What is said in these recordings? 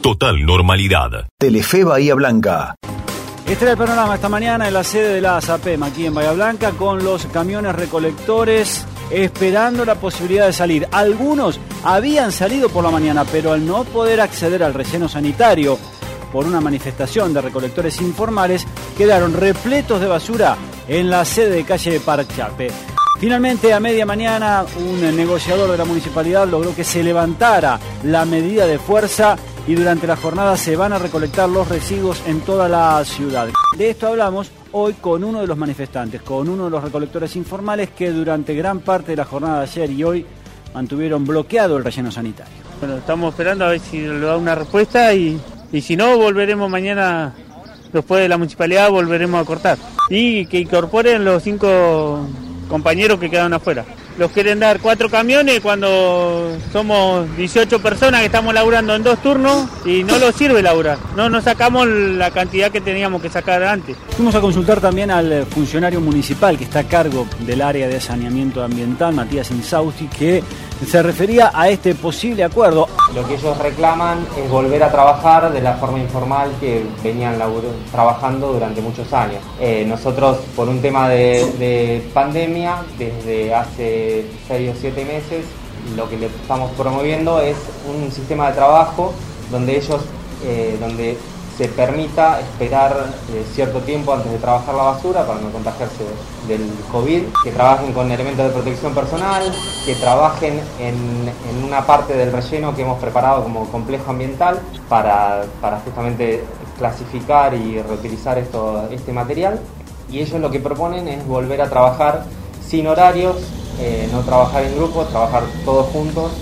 Total normalidad. Telefe Bahía Blanca. Este era el panorama esta mañana en la sede de la ASAPEM aquí en Bahía Blanca con los camiones recolectores esperando la posibilidad de salir. Algunos habían salido por la mañana, pero al no poder acceder al relleno sanitario por una manifestación de recolectores informales, quedaron repletos de basura en la sede de calle Parchape. Finalmente, a media mañana, un negociador de la municipalidad logró que se levantara la medida de fuerza y durante la jornada se van a recolectar los residuos en toda la ciudad. De esto hablamos hoy con uno de los manifestantes, con uno de los recolectores informales que durante gran parte de la jornada de ayer y hoy mantuvieron bloqueado el relleno sanitario. Bueno, estamos esperando a ver si le da una respuesta y, y si no, volveremos mañana, después de la municipalidad, volveremos a cortar. Y que incorporen los cinco compañeros que quedan afuera. Los quieren dar cuatro camiones cuando somos 18 personas que estamos laburando en dos turnos y no nos sirve laburar. No nos sacamos la cantidad que teníamos que sacar antes. Fuimos a consultar también al funcionario municipal que está a cargo del área de saneamiento ambiental, Matías Insausti, que se refería a este posible acuerdo. Lo que ellos reclaman es volver a trabajar de la forma informal que venían trabajando durante muchos años. Eh, nosotros, por un tema de, de pandemia, desde hace 6 o 7 meses, lo que le estamos promoviendo es un sistema de trabajo donde ellos, eh, donde se permita esperar eh, cierto tiempo antes de trabajar la basura para no contagiarse del COVID, que trabajen con elementos de protección personal, que trabajen en, una parte del relleno que hemos preparado como complejo ambiental para, justamente clasificar y reutilizar esto, este material. Y ellos lo que proponen es volver a trabajar sin horarios, eh, no trabajar en grupos, trabajar todos juntos.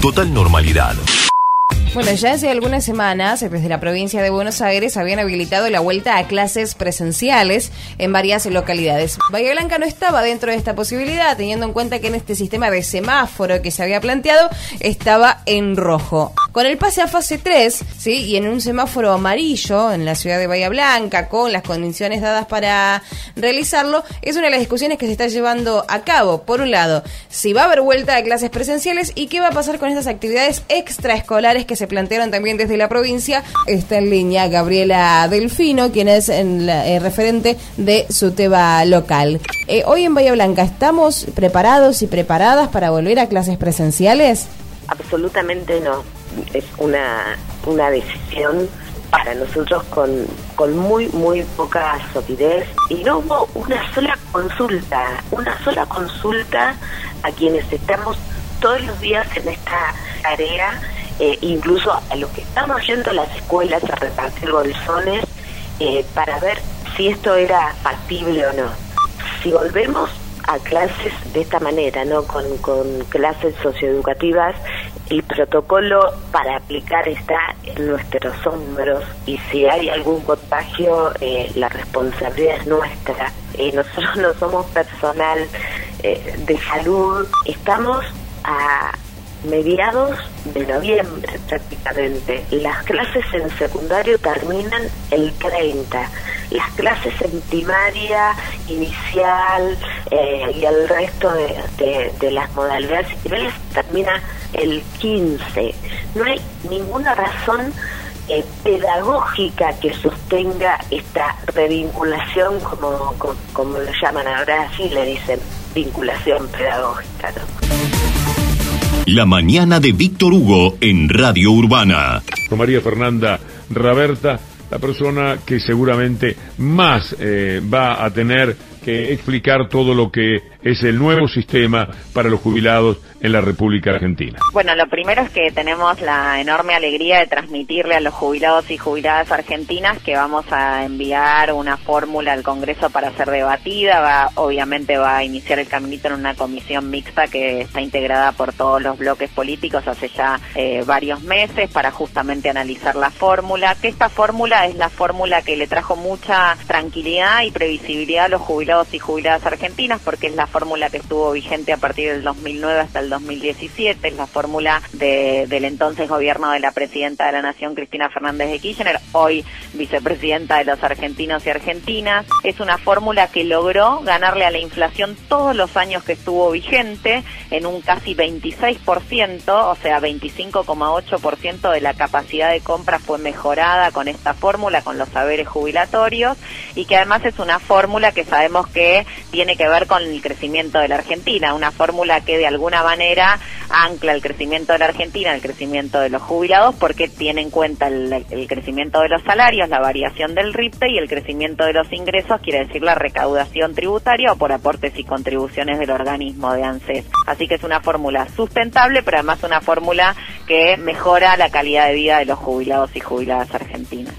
Total normalidad. Bueno, ya hace algunas semanas, desde la provincia de Buenos Aires, habían habilitado la vuelta a clases presenciales en varias localidades. Bahía Blanca no estaba dentro de esta posibilidad, teniendo en cuenta que en este sistema de semáforo que se había planteado estaba en rojo. Con el pase a fase 3, ¿sí? y en un semáforo amarillo en la ciudad de Bahía Blanca, con las condiciones dadas para realizarlo, es una de las discusiones que se está llevando a cabo. Por un lado, si va a haber vuelta a clases presenciales y qué va a pasar con estas actividades extraescolares que se plantearon también desde la provincia. Está en línea Gabriela Delfino, quien es el, eh, referente de su tema local. Eh, hoy en Bahía Blanca, ¿estamos preparados y preparadas para volver a clases presenciales? Absolutamente no. Es una, una decisión para nosotros con, con muy, muy poca solidez y no hubo una sola consulta, una sola consulta a quienes estamos todos los días en esta tarea eh, incluso a los que estamos yendo a las escuelas a repartir bolsones eh, para ver si esto era factible o no. Si volvemos a clases de esta manera, ¿no? Con, clases socioeducativas, el protocolo para aplicar está en nuestros hombros y si hay algún contagio, eh, la responsabilidad es nuestra. nosotros no somos personal de salud, estamos a mediados de noviembre prácticamente. Las clases en secundario terminan el 30. Las clases en primaria, inicial eh, y el resto de, de, las modalidades civiles termina el 15. No hay ninguna razón eh, pedagógica que sostenga esta revinculación, como, como, como, lo llaman ahora, así le dicen, vinculación pedagógica. La mañana de Víctor Hugo en Radio Urbana. Con María Fernanda Raberta, la persona que seguramente más eh, va a tener que explicar todo lo que es el nuevo sistema para los jubilados en la República Argentina? Bueno, lo primero es que tenemos la enorme alegría de transmitirle a los jubilados y jubiladas argentinas que vamos a enviar una fórmula al Congreso para ser debatida. Va, obviamente va a iniciar el caminito en una comisión mixta que está integrada por todos los bloques políticos hace ya eh, varios meses para justamente analizar la fórmula. Que esta fórmula es la fórmula que le trajo mucha tranquilidad y previsibilidad a los jubilados y jubiladas argentinas porque es la que estuvo vigente a partir del 2009 hasta el 2017, es la fórmula del entonces gobierno de la presidenta de la Nación, Cristina Fernández de Kirchner, hoy vicepresidenta de los argentinos y argentinas. Es una fórmula que logró ganarle a la inflación todos los años que estuvo vigente en un casi 26%, o sea, 25,8% de la capacidad de compra fue mejorada con esta fórmula, con los saberes jubilatorios, y que además es una fórmula que sabemos que tiene que ver con el crecimiento de la Argentina, una fórmula que de alguna manera ancla el crecimiento de la Argentina, el crecimiento de los jubilados, porque tiene en cuenta el, crecimiento de los salarios, la variación del RIPTE y el crecimiento de los ingresos, quiere decir la recaudación tributaria o por aportes y contribuciones del organismo de ANSES. Así que es una fórmula sustentable, pero además una fórmula que mejora la calidad de vida de los jubilados y jubiladas argentinas.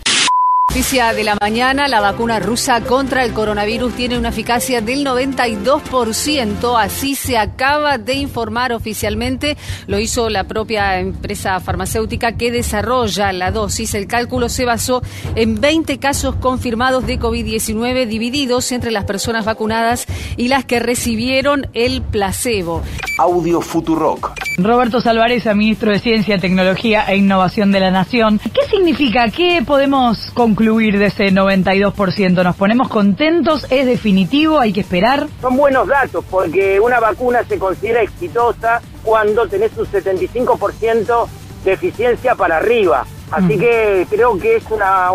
Noticia de la mañana, la vacuna rusa contra el coronavirus tiene una eficacia del 92%, así se acaba de informar oficialmente, lo hizo la propia empresa farmacéutica que desarrolla la dosis. El cálculo se basó en 20 casos confirmados de COVID-19 divididos entre las personas vacunadas y las que recibieron el placebo. Audio Futurock. Roberto Salvarez, ministro de Ciencia, Tecnología e Innovación de la Nación. ¿Qué significa? ¿Qué podemos concluir de ese 92%? ¿Nos ponemos contentos? ¿Es definitivo? ¿Hay que esperar? Son buenos datos porque una vacuna se considera exitosa cuando tenés un 75% de eficiencia para arriba. Así que creo que es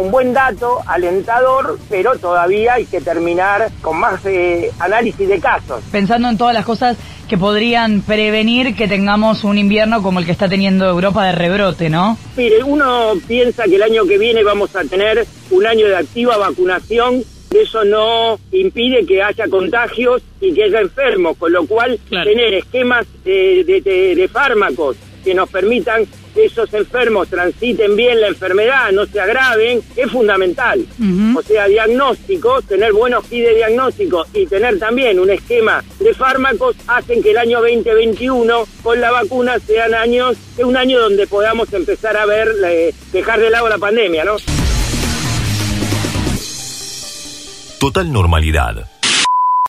un buen dato, alentador, pero todavía hay que terminar con más eh, análisis de casos. Pensando en todas las cosas que podrían prevenir que tengamos un invierno como el que está teniendo Europa de rebrote, ¿no? Mire, uno piensa que el año que viene vamos a tener un año de activa vacunación eso no impide que haya contagios y que haya enfermos, con lo cual tener esquemas de, fármacos que nos permitan esos enfermos transiten bien la enfermedad, no se agraven, es fundamental. O sea, diagnóstico, tener buenos kits de diagnóstico y tener también un esquema de fármacos hacen que el año 2021 con la vacuna sean años, sea un año donde podamos empezar a ver, dejar de lado la pandemia, ¿no? Total normalidad